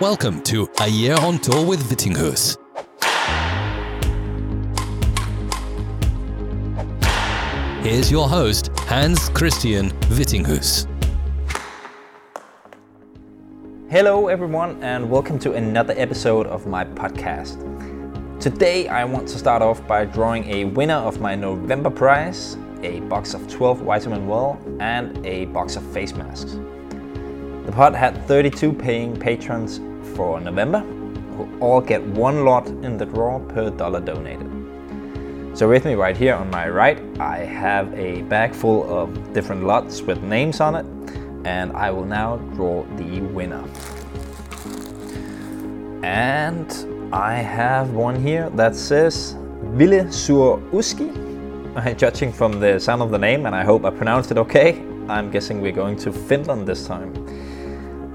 Welcome to A Year on Tour with Vittinghus. Here's your host, Hans Christian Vittinghus. Hello, everyone, and welcome to another episode of my podcast. Today, I want to start off by drawing a winner of my November prize a box of 12 vitamin well and a box of face masks. The pot had 32 paying patrons for November, who all get one lot in the draw per dollar donated. So with me right here on my right, I have a bag full of different lots with names on it, and I will now draw the winner. And I have one here that says Ville sur Uski. Judging from the sound of the name, and I hope I pronounced it okay, I'm guessing we're going to Finland this time.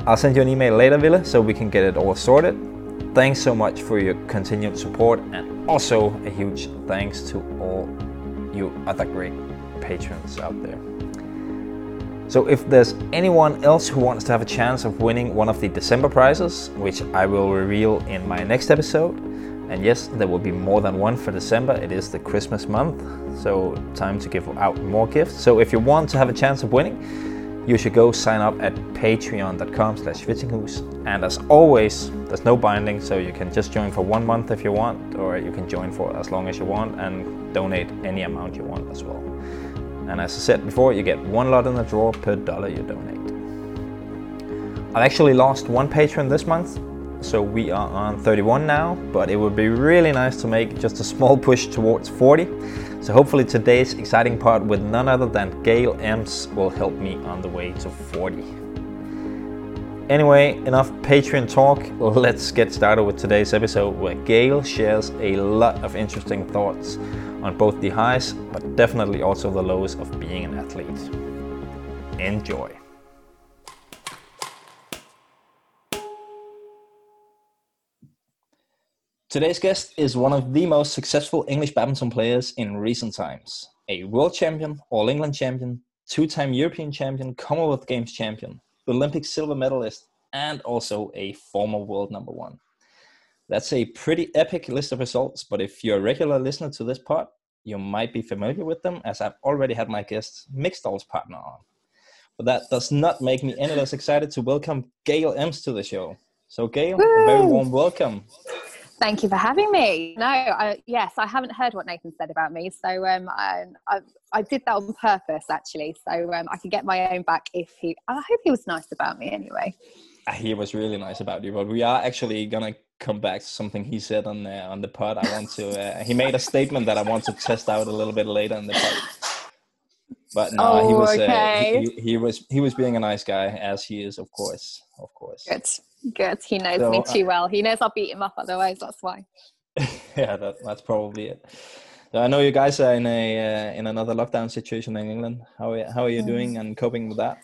I'll send you an email later, Villa, so we can get it all sorted. Thanks so much for your continued support and also a huge thanks to all you other great patrons out there. So, if there's anyone else who wants to have a chance of winning one of the December prizes, which I will reveal in my next episode, and yes, there will be more than one for December, it is the Christmas month, so time to give out more gifts. So, if you want to have a chance of winning, you should go sign up at patreon.com slash. And as always, there's no binding, so you can just join for one month if you want, or you can join for as long as you want and donate any amount you want as well. And as I said before, you get one lot in the draw per dollar you donate. I've actually lost one patron this month, so we are on 31 now, but it would be really nice to make just a small push towards 40. So hopefully today's exciting part with none other than Gail Emms will help me on the way to 40. Anyway, enough Patreon talk. Let's get started with today's episode where Gail shares a lot of interesting thoughts on both the highs, but definitely also the lows of being an athlete. Enjoy. Today's guest is one of the most successful English badminton players in recent times. A world champion, All England champion, two time European champion, Commonwealth Games champion, Olympic silver medalist, and also a former world number one. That's a pretty epic list of results, but if you're a regular listener to this pod, you might be familiar with them as I've already had my guest mixed doubles partner on. But that does not make me any less excited to welcome Gail Emms to the show. So, Gail, a very warm welcome. Thank you for having me. No, I, yes, I haven't heard what Nathan said about me, so um, I, I, I, did that on purpose actually, so um, I could get my own back if he. I hope he was nice about me anyway. Uh, he was really nice about you, but we are actually gonna come back to something he said on the on the pod. I want to. Uh, he made a statement that I want to test out a little bit later in the pod. But no, oh, he was okay. uh, he, he was he was being a nice guy as he is, of course, of course. Good. Good. He knows so, me too well. He knows I'll beat him up otherwise. That's why. yeah, that, that's probably it. I know you guys are in a uh, in another lockdown situation in England. How are, how are you doing and coping with that?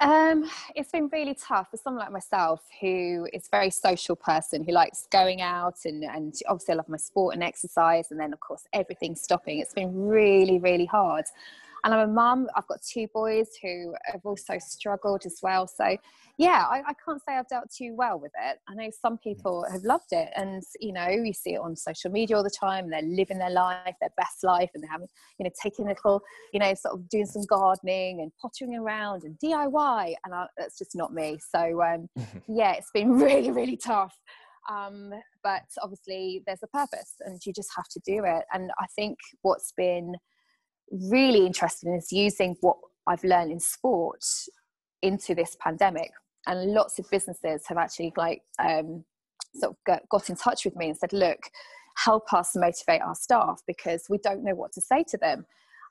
Um, it's been really tough for someone like myself who is a very social person who likes going out and, and obviously I love my sport and exercise and then of course everything's stopping. It's been really, really hard. And I'm a mum, I've got two boys who have also struggled as well. So yeah, I, I, can't say I've dealt too well with it. I know some people have loved it, and you know, you see it on social media all the time. They're living their life, their best life, and they're having, you know, taking little, you know, sort of doing some gardening and pottering around and DIY, and I, that's just not me. So um, yeah, it's been really, really tough. Um, but obviously, there's a purpose, and you just have to do it. And I think what's been really interested in is using what I've learned in sport into this pandemic. And lots of businesses have actually like um, sort of got, got in touch with me and said look help us motivate our staff because we don't know what to say to them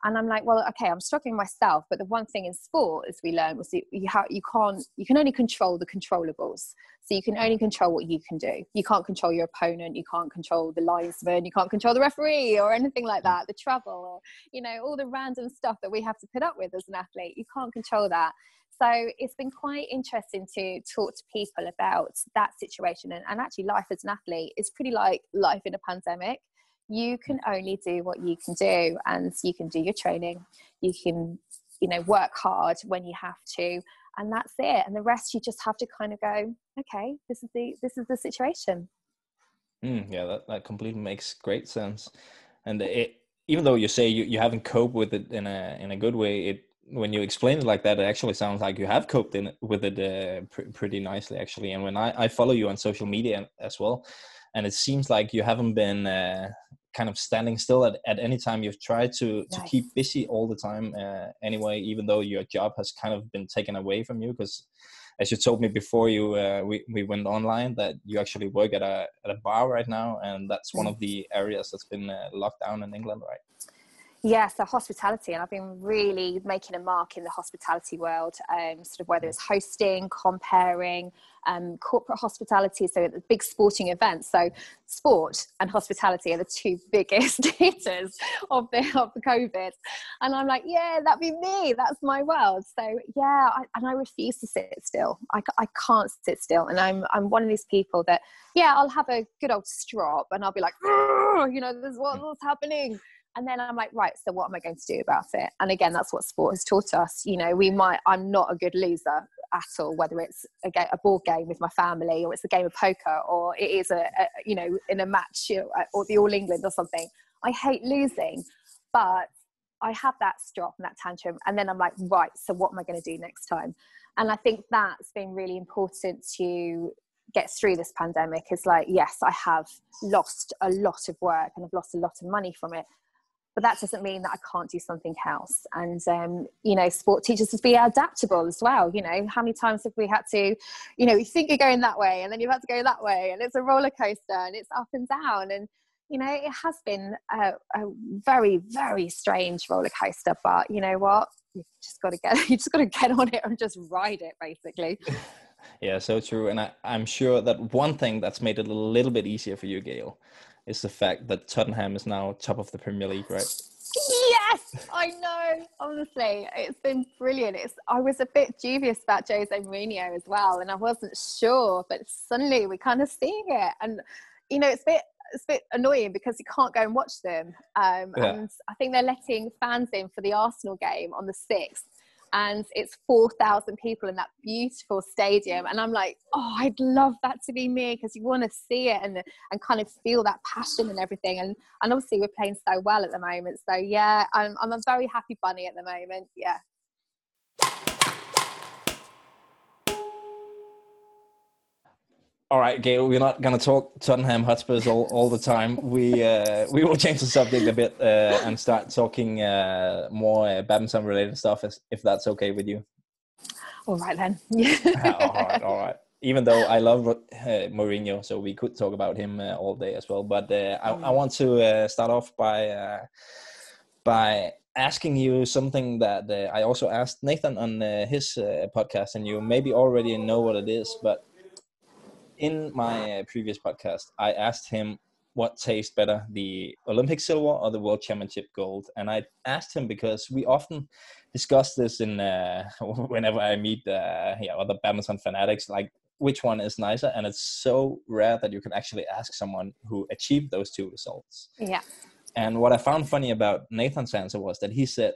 and i'm like well okay i'm struggling myself but the one thing in sport as we learned was you, you, ha- you can't you can only control the controllables. So you can only control what you can do. You can't control your opponent you can't control the linesman you can't control the referee or anything like that the travel or you know all the random stuff that we have to put up with as an athlete you can't control that. So it's been quite interesting to talk to people about that situation and, and actually life as an athlete is pretty like life in a pandemic you can only do what you can do and you can do your training. You can you know work hard when you have to and that's it. And the rest you just have to kind of go okay this is the this is the situation. Mm, yeah that, that completely makes great sense. And it even though you say you, you haven't coped with it in a in a good way it when you explain it like that, it actually sounds like you have coped in, with it uh, pr- pretty nicely, actually. And when I, I follow you on social media as well, and it seems like you haven't been uh, kind of standing still at, at any time. You've tried to, to keep busy all the time uh, anyway, even though your job has kind of been taken away from you. Because as you told me before you uh, we, we went online, that you actually work at a, at a bar right now, and that's one of the areas that's been uh, locked down in England, right? Yeah, so hospitality, and I've been really making a mark in the hospitality world, um, sort of whether it's hosting, comparing, um, corporate hospitality, so the big sporting events. So, sport and hospitality are the two biggest eaters of the of the COVID, and I'm like, yeah, that'd be me. That's my world. So, yeah, I, and I refuse to sit still. I, I can't sit still, and I'm I'm one of these people that, yeah, I'll have a good old strop, and I'll be like, you know, this is what, what's happening and then i'm like right so what am i going to do about it? And again that's what sport has taught us. You know we might i'm not a good loser at all whether it's a, a board game with my family or it's a game of poker or it is a, a you know in a match or the all england or something. I hate losing but i have that strop and that tantrum and then i'm like right so what am i going to do next time? And i think that's been really important to get through this pandemic. Is like yes i have lost a lot of work and i've lost a lot of money from it but that doesn't mean that I can't do something else. And um, you know, sport teaches us to be adaptable as well. You know, how many times have we had to, you know, you think you're going that way, and then you've had to go that way, and it's a roller coaster, and it's up and down, and you know, it has been a, a very, very strange roller coaster. But you know what? You just got to get, you just got to get on it and just ride it, basically. yeah, so true. And I, I'm sure that one thing that's made it a little bit easier for you, Gail, is the fact that Tottenham is now top of the Premier League, right? Yes, I know. Honestly, it's been brilliant. It's I was a bit dubious about Jose Mourinho as well, and I wasn't sure, but suddenly we kind of seeing it, and you know, it's a bit it's a bit annoying because you can't go and watch them. Um, yeah. And I think they're letting fans in for the Arsenal game on the sixth, and it's 4,000 people in that beautiful stadium. And I'm like, oh, I'd love that to be me because you want to see it and, and kind of feel that passion and everything. And, and obviously, we're playing so well at the moment. So, yeah, I'm, I'm a very happy bunny at the moment. Yeah. All right, Gail, we're not going to talk Tottenham Hotspurs all, all the time. We uh, we will change the subject a bit uh, and start talking uh, more uh, badminton related stuff, if that's okay with you. All right, then. all right, all right. Even though I love uh, Mourinho, so we could talk about him uh, all day as well. But I, I, mm. want to start off by by asking you something that I also asked Nathan on his podcast, and you maybe already know what it is, but in my uh, previous podcast, I asked him what tastes better, the Olympic silver or the World Championship gold. And I asked him because we often discuss this in uh, whenever I meet uh, yeah, other badminton fanatics, like which one is nicer. And it's so rare that you can actually ask someone who achieved those two results. Yeah. And what I found funny about Nathan's answer was that he said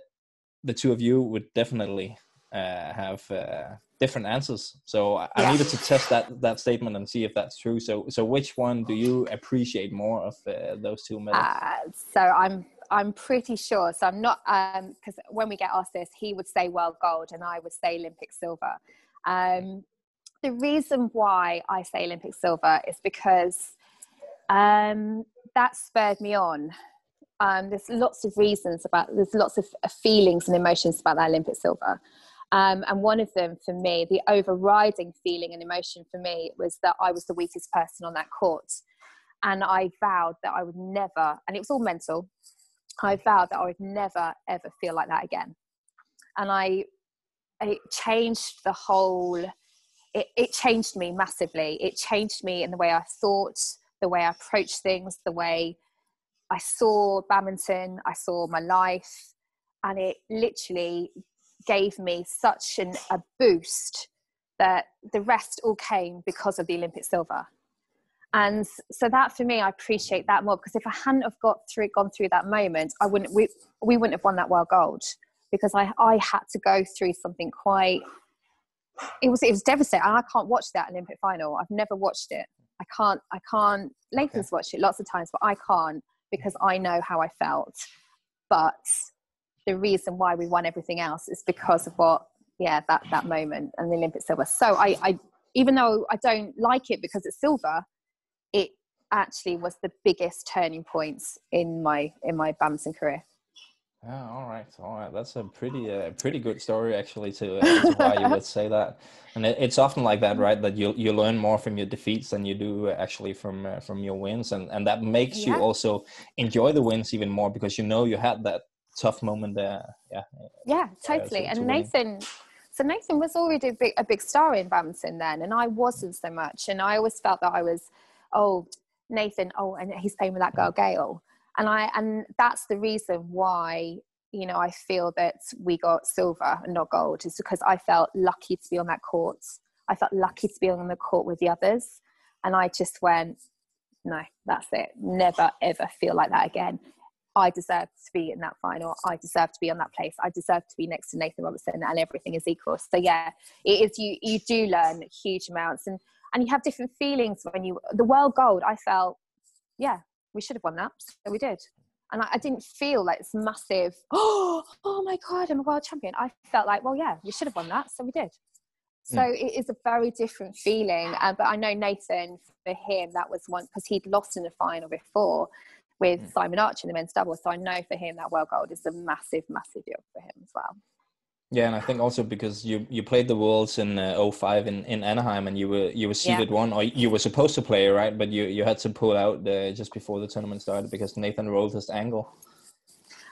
the two of you would definitely uh, have uh, different answers. So I, yeah. needed to test that that statement and see if that's true. So so which one do you appreciate more of uh, those two medals? Uh, so I'm I'm pretty sure. So I'm not because um, when we get asked this, he would say world gold and I would say Olympic silver. Um, the reason why I say Olympic silver is because um, that spurred me on. Um, there's lots of reasons about there's lots of feelings and emotions about that Olympic silver. Um, and one of them for me, the overriding feeling and emotion for me was that I was the weakest person on that court. And I vowed that I would never, and it was all mental, I vowed that I would never, ever feel like that again. And I, it changed the whole, it, it changed me massively. It changed me in the way I thought, the way I approached things, the way I saw badminton, I saw my life. And it literally gave me such an, a boost that the rest all came because of the Olympic silver. And so that for me, I appreciate that more because if I hadn't have got through, gone through that moment, I wouldn't, we, we wouldn't have won that world gold because I, I had to go through something quite it was it was devastating. I can't watch that Olympic final. I've never watched it. I can't. I can't. Nathan's okay. watched it lots of times, but I can't because I know how I felt. But the reason why we won everything else is because of what, yeah, that that moment and the Olympic silver. So I, I even though I don't like it because it's silver, it actually was the biggest turning points in my in my badminton career. Yeah, all right, all right. That's a pretty, uh, pretty good story actually to, uh, to why you would say that. And it, it's often like that, right? That you you learn more from your defeats than you do actually from uh, from your wins, and and that makes yeah. you also enjoy the wins even more because you know you had that tough moment there. Yeah. Yeah, totally. Uh, to, to and Nathan, so Nathan was already a big a big star in badminton then, and I wasn't so much. And I always felt that I was, oh, Nathan, oh, and he's playing with that girl Gail and i and that's the reason why you know i feel that we got silver and not gold is because i felt lucky to be on that court i felt lucky to be on the court with the others and i just went no that's it never ever feel like that again I deserve to be in that final. I deserve to be on that place. I deserve to be next to Nathan Robertson, and everything is equal. So yeah, it is. You you do learn huge amounts, and and you have different feelings when you the world gold. I felt, yeah, we should have won that. So we did. And I, I didn't feel like this massive, oh, oh my God, I'm a world champion. I felt like, well, yeah, we should have won that. So we did. So mm. it is a very different feeling. Uh, but I know Nathan, for him, that was one because he'd lost in the final before with mm. Simon Archer in the men's double. So I know for him that world gold is a massive, massive deal for him as well. Yeah, and I think also because you you played the Worlds in uh, 05 in, in Anaheim and you were you were seeded yeah. one or you were supposed to play right, but you you had to pull out uh, just before the tournament started because Nathan rolled his ankle.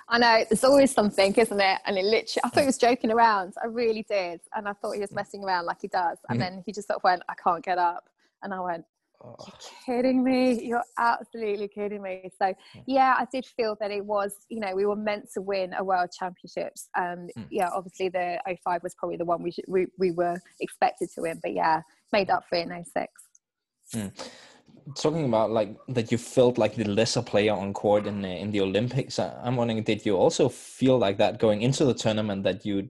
I know there's always something, isn't it? And it literally, I thought he was joking around. I really did, and I thought he was messing around like he does. And mm. then he just sort of went, "I can't get up," and I went, Oh. You're kidding me. You're absolutely kidding me. So yeah, I did feel that it was, you know, we were meant to win a world championships. Um, mm. yeah, obviously the 05 was probably the one we, should, we, we were expected to win, but yeah, made up for it in 06. Mm. Talking about like that, you felt like the lesser player on court in the, in the Olympics. I'm wondering, did you also feel like that going into the tournament that you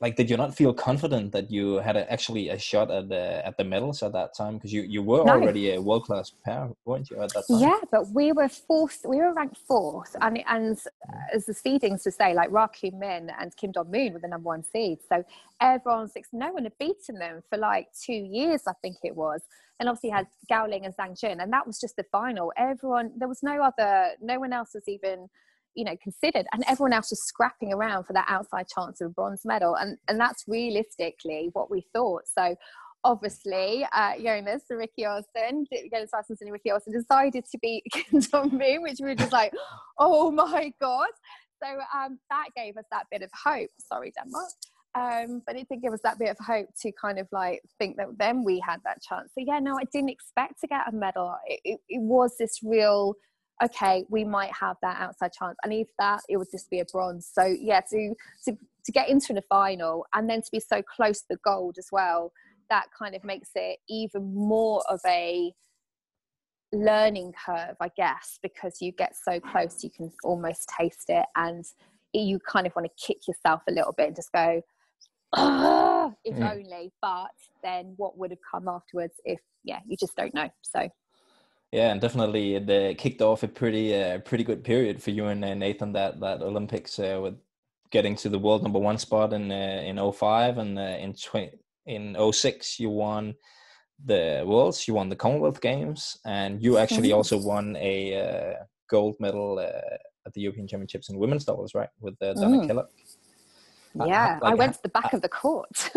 like did you not feel confident that you had a, actually a shot at the at the medals at that time? Because you you were no. already a world class pair weren't you at that time? Yeah but we were fourth we were ranked fourth and and mm. as the seedings to say like Ra Kyung Min and Kim Dong Moon were the number one seed so everyone's like no one had beaten them for like two years I think it was. And obviously had Gao Ling and Zhang Jun and that was just the final. Everyone there was no other no one else was even you know considered and everyone else was scrapping around for that outside chance of a bronze medal and and that's realistically what we thought so obviously uh, Jonas and Rikke Olsen, Jonas Rasmussen and Rikke Olsen decided to beat Kim Moon, which we were just like, oh my God. So um, that gave us that bit of hope. Sorry, Denmark. Um, but it did give us that bit of hope to kind of like think that then we had that chance. So yeah, no, I didn't expect to get a medal. It, it, it was this real okay, we might have that outside chance. And if that, it would just be a bronze. So yeah, to to to get into the final and then to be so close to the gold as well, that kind of makes it even more of a learning curve, I guess, because you get so close, you can almost taste it, and you kind of want to kick yourself a little bit and just go, oh, if mm. only. But then what would have come afterwards if, yeah, you just don't know. So yeah, and definitely it uh, kicked off a pretty uh, pretty good period for you and uh, Nathan that that Olympics uh, with getting to the world number one spot in uh, in 05 and uh, in 20, in 06 you won the worlds you won the commonwealth games and you actually also won a gold medal at the european championships in women's doubles right with uh, donna mm. Kellogg. Yeah, I, like, I went to the back I, of the court.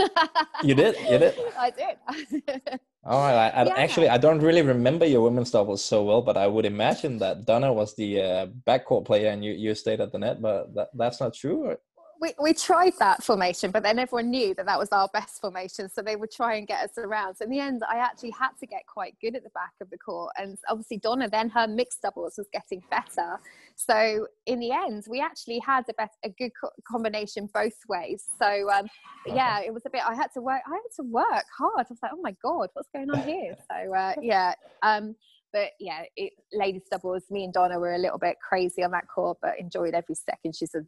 you did? You did? I did. All right. I, yeah. Actually, I don't really remember your women's doubles so well, but I would imagine that Donna was the uh, backcourt player and you, you stayed at the net, but that, that's not true we, we tried that formation, but then everyone knew that that was our best formation. So they would try and get us around. So in the end, I actually had to get quite good at the back of the court. And obviously, Donna, then her mixed doubles was getting better. So in the end, we actually had a, better, a good co- combination both ways. So um, yeah, it was a bit, I had to work, I had to work hard. I was like, oh my God, what's going on here? So uh, yeah. Um, but yeah, it, ladies doubles, me and Donna were a little bit crazy on that court, but enjoyed every second. She's a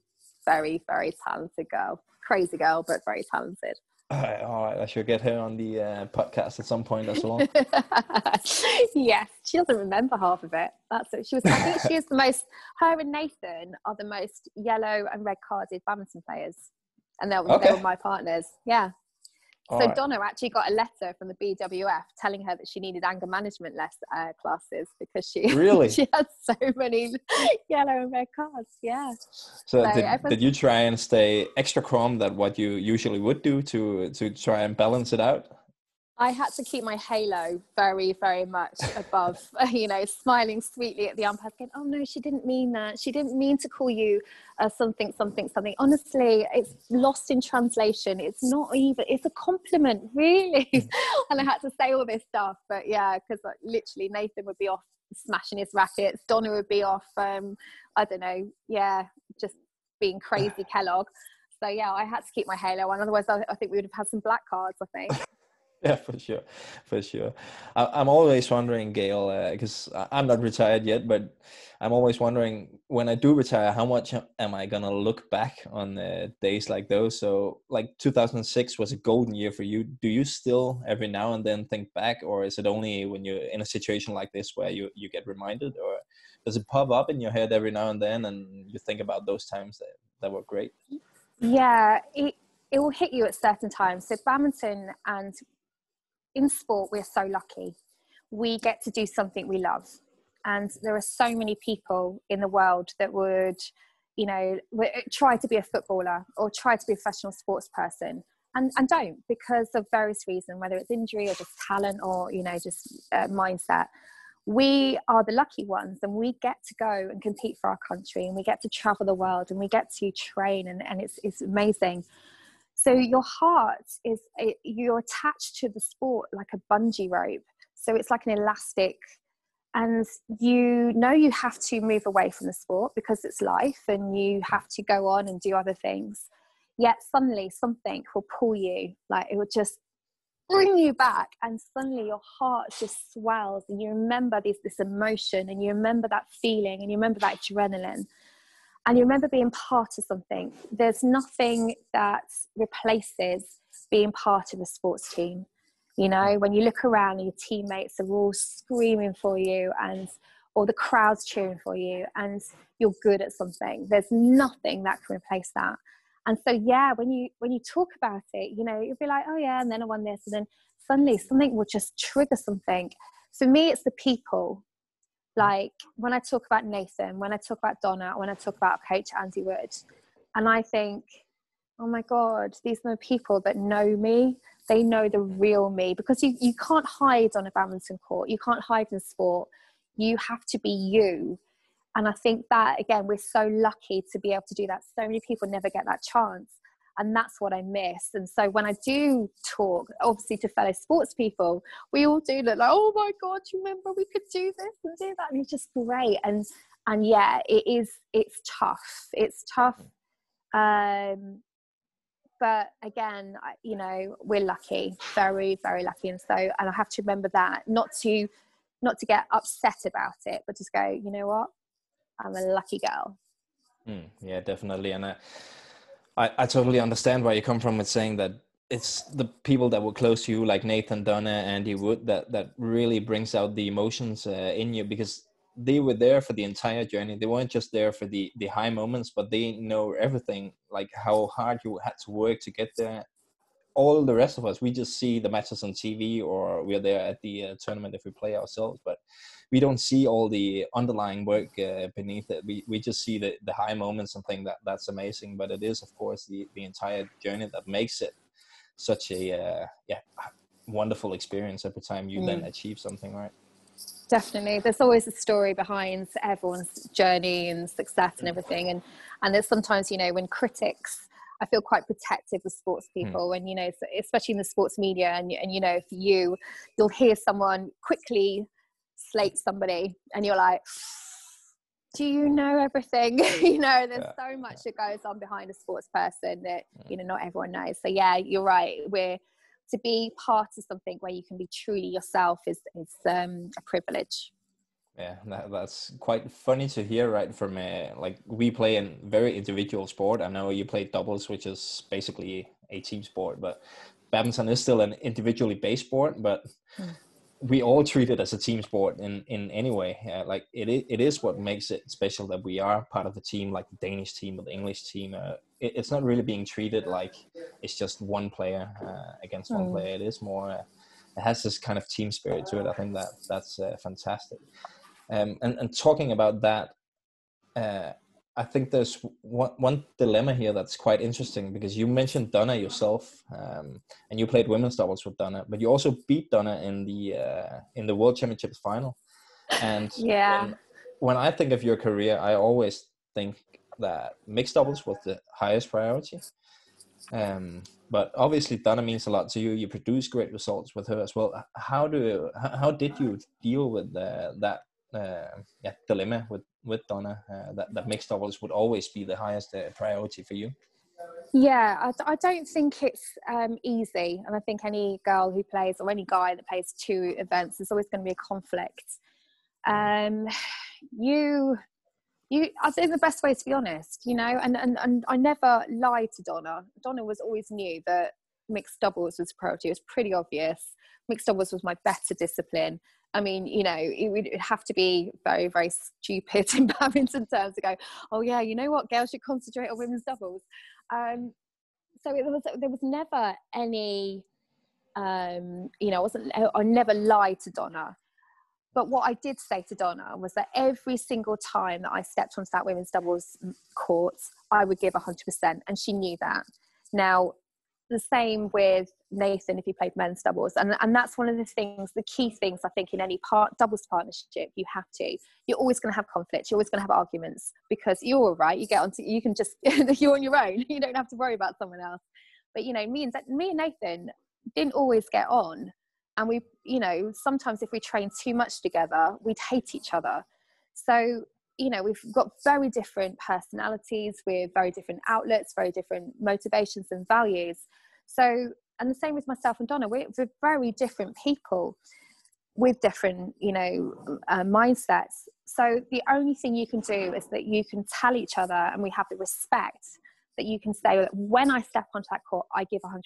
very, very talented girl. Crazy girl, but very talented. All right, all right, I should get her on the uh, podcast at some point as well. yes, she doesn't remember half of it. That's it. She was. I think she is the most. Her and Nathan are the most yellow and red carded badminton players, and they were, okay. they were my partners. Yeah, so right. Donna actually got a letter from the BWF telling her that she needed anger management less uh, classes because she really she had so many yellow and red cards. Yeah. So, so did, did you try and stay extra calm than what you usually would do to to try and balance it out? I had to keep my halo very, very much above, you know, smiling sweetly at the umpire, going, "Oh no, she didn't mean that. She didn't mean to call you uh, something, something, something." Honestly, it's lost in translation. It's not even. It's a compliment, really. and I had to say all this stuff, but yeah, because like, literally Nathan would be off smashing his rackets, Donna would be off. Um, I don't know. Yeah, just being crazy Kellogg. So yeah, I had to keep my halo on. Otherwise, I, I think we would have had some black cards. I think. yeah, for sure, for sure. I, am always wondering, Gail, because uh, I'm not retired yet, but I'm always wondering when I do retire, how much am I gonna look back on uh, days like those? So, like 2006 was a golden year for you. Do you still every now and then think back, or is it only when you're in a situation like this where you you get reminded, or does it pop up in your head every now and then, and you think about those times that that were great? Yeah, it it will hit you at certain times. So badminton and in sport, we're so lucky. We get to do something we love. And there are so many people in the world that would, you know, try to be a footballer or try to be a professional sports person and, and don't because of various reasons, whether it's injury or just talent or, you know, just uh, mindset. We are the lucky ones and we get to go and compete for our country and we get to travel the world and we get to train and, and it's, it's amazing. So your heart is eh, you're attached to the sport like a bungee rope. So it's like an elastic and you know you have to move away from the sport because it's life and you have to go on and do other things yet suddenly something will pull you like it will just bring you back and suddenly your heart just swells and you remember this this emotion and you remember that feeling and you remember that adrenaline and you remember being part of something. There's nothing that replaces being part of a sports team. You know, when you look around and your teammates are all screaming for you and or the crowd's cheering for you and you're good at something. There's nothing that can replace that. And so yeah, when you when you talk about it, you know, you'll be like, oh yeah, and then I won this, and then suddenly something will just trigger something. For me, it's the people Mm. like when I talk about Nathan, when I talk about Donna, when I talk about Coach Andy Wood, and I think, oh my God, these are the people that know me. They know the real me because you, you can't hide on a badminton court. You can't hide in sport. You have to be you. And I think that, again, we're so lucky to be able to do that. So many people never get that chance and that's what I miss. And so when I do talk, obviously to fellow sports people, we all do look like, oh my god, you remember we could do this and do that, and it's just great. And and yeah, it is. It's tough. It's tough. Um, but again, you know, we're lucky, very very lucky, and so and I have to remember that not to not to get upset about it, but just go, you know what, I'm a lucky girl. Mm, yeah, definitely, and. Uh, I, I totally understand where you come from with saying that it's the people that were close to you, like Nathan Donna, Andy Wood, that that really brings out the emotions uh, in you because they were there for the entire journey. They weren't just there for the the high moments, but they know everything, like how hard you had to work to get there. All the rest of us, we just see the matches on TV, or we're there at the uh, tournament if we play ourselves. But we don't see all the underlying work uh, beneath it. We we just see the the high moments and think that that's amazing. But it is, of course, the the entire journey that makes it such a uh, yeah wonderful experience every time you mm. then achieve something, right? Definitely, there's always a story behind everyone's journey and success and everything, and and there's sometimes you know when critics. I feel quite protective of sports hmm. people, mm. and you know, especially in the sports media, and and you know, for you, you'll hear someone quickly slate somebody and you're like do you know everything you know there's yeah. so much that goes on behind a sports person that you know not everyone knows so yeah you're right we're to be part of something where you can be truly yourself is is um, a privilege yeah that, that's quite funny to hear right from uh, like we play in very individual sport i know you play doubles which is basically a team sport, but badminton is still an individually based sport, but mm. we all treat it as a team sport in in any way. Uh, like it, it is what makes it special that we are part of a team, like the Danish team or the English team. Uh, it, it's not really being treated like it's just one player uh, against mm. one player. It is more. Uh, it has this kind of team spirit to it. I think that that's uh, fantastic. Um, and and talking about that. Uh, I think there's one, one dilemma here that's quite interesting because you mentioned Donna yourself, um, and you played women's doubles with Donna, but you also beat Donna in the uh, in the World Championships final. And yeah, when, when, I think of your career, I always think that mixed doubles was the highest priority. Um, but obviously, Donna means a lot to you. You produce great results with her as well. How do how did you deal with uh, that yeah, dilemma with with Donna uh, that that mixed doubles would always be the highest uh, priority for you. Yeah, I, I don't think it's um, easy, and I think any girl who plays or any guy that plays two events, there's always going to be a conflict. Um, you you I think the best way to be honest, you know, and, and and I never lied to Donna. Donna was always knew that mixed doubles was a priority. It was pretty obvious. Mixed doubles was my better discipline. I mean, you know, it would have to be very, very stupid in badminton terms to go, oh yeah, you know what, girls should concentrate on women's doubles. Um, so it was, there was never any, um, you know, I wasn't, I never lied to Donna. But what I did say to Donna was that every single time that I stepped onto that women's doubles court, I would give 100%. And she knew that. Now, the same with Nathan if he played men's doubles. And, and that's one of the things, the key things I think in any part doubles partnership, you have to. You're always going to have conflict. You're always going to have arguments because you're all right. You get onto, you can just, you're on your own. You don't have to worry about someone else. But, you know, me and, me and Nathan didn't always get on. And we, you know, sometimes if we train too much together, we'd hate each other. So you know we've got very different personalities with very different outlets very different motivations and values. So and the same with myself and donna we're, we're very different people with different you know uh, mindsets. So the only thing you can do is that you can tell each other and we have the respect that you can say that when i step onto that court i give 100%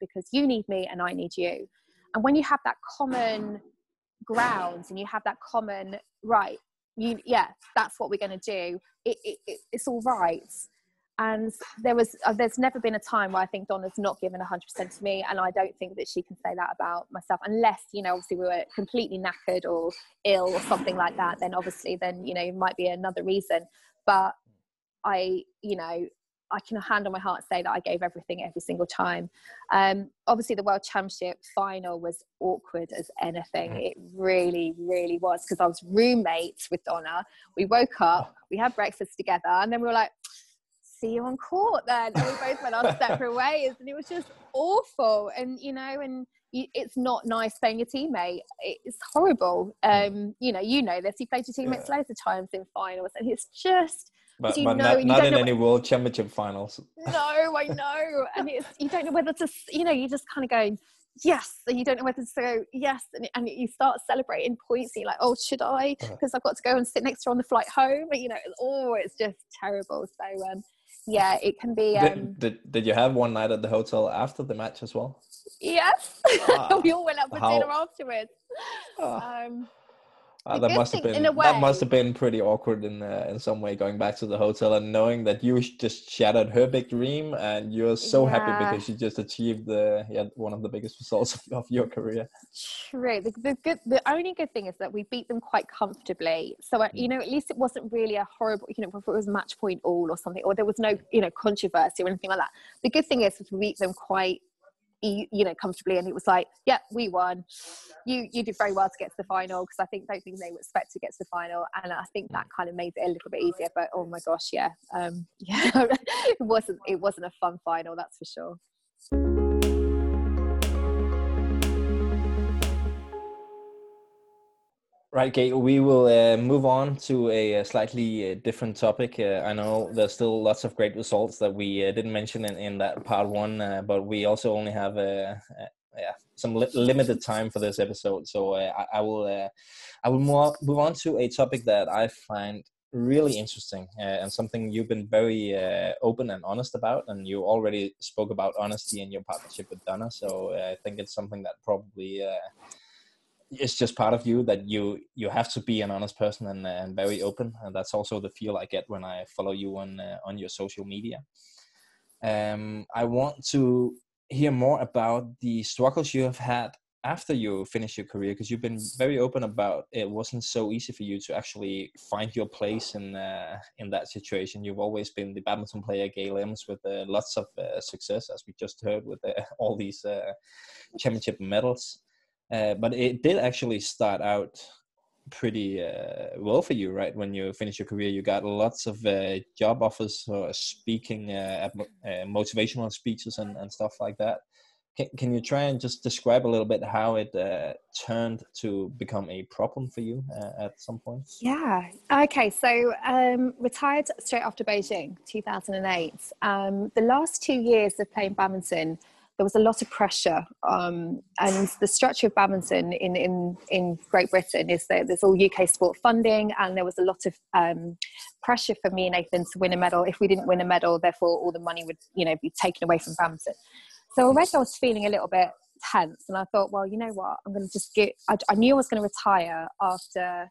because you need me and i need you. And when you have that common grounds and you have that common right you yeah that's what we're going to do. It, it, it, it's all right. And there was uh, there's never been a time where i think donna's not given 100% to me and i don't think that she can say that about myself unless you know obviously we were completely knackered or ill or something like that then obviously then you know it might be another reason. But i you know I can hand on my heart say that I gave everything every single time. Um, obviously, the World Championship final was awkward as anything. Mm. It really, really was because I was roommates with Donna. We woke up, we had breakfast together, and then we were like, see you on court then. And we both went our separate ways, and it was just awful. And, you know, and it's not nice playing your teammate. It's horrible. Mm. Um, you know, you know this. You played your teammates yeah. loads of times in finals, and it's just but, but not, not in any world championship finals. No, I know, and it's you don't know whether to, you know, you just kind of going yes, and you don't know whether to go yes, and, and you start celebrating points. And you're like, oh, should I? Because. I've got to go and sit next to her on the flight home. You know, oh, it's just terrible. So um, yeah, it can be. Um, did, did, did you have one night at the hotel after the match as well? Yes, ah, we all went out for how, dinner afterwards. Ah. Um, uh, that must have been that must have been pretty awkward in uh, in some way going back to the hotel and knowing that you just shattered her big dream and you're so yeah. happy because she just achieved the yeah one of the biggest results of, of your career. True. The, the, good the only good thing is that we beat them quite comfortably. So uh, you mm. know at least it wasn't really a horrible you know if it was match point all or something or there was no you know controversy or anything like that. The good thing is we beat them quite you know comfortably and it was like yeah we won. You you did very well to get to the final because i think don't think they were expect to get to the final and i think that kind of made it a little bit easier but oh my gosh yeah um yeah. it wasn't it wasn't a fun final that's for sure Right, Kate, we will uh, move on to a, a slightly uh, different topic. Uh, I know there's still lots of great results that we uh, didn't mention in, in that part one, uh, but we also only have uh, yeah, some li- limited time for this episode. So I, I, will I will move, move on to a topic that I find really interesting uh, and something you've been very uh, open and honest about. And you already spoke about honesty in your partnership with Donna. So uh, I think it's something that probably is just part of you that you you have to be an honest person and, and very open. And that's also the feel I get when I follow you on uh, on your social media. Um, I want to hear more about the struggles you have had after you finish your career because you've been very open about it wasn't so easy for you to actually find your place in uh, in that situation you've always been the badminton player Gail Emmons with uh, lots of uh, success as we just heard with uh, all these uh, championship medals uh, but it did actually start out pretty uh, well for you, right? When you finish your career, you got lots of uh, job offers or speaking, uh, uh, motivational speeches and, and stuff like that. Can, can you try and just describe a little bit how it uh, turned to become a problem for you uh, at some point? Yeah. Okay. So um, retired straight after Beijing, 2008. Um, the last two years of playing badminton there was a lot of pressure. Um, and the structure of badminton in, in, in Great Britain is that there's all UK sport funding, and there was a lot of um, pressure for me and Nathan to win a medal. If we didn't win a medal, therefore all the money would you know be taken away from badminton. So already I was feeling a little bit tense, and I thought, well, you know what, I'm going to just get. I, I knew I was going to retire after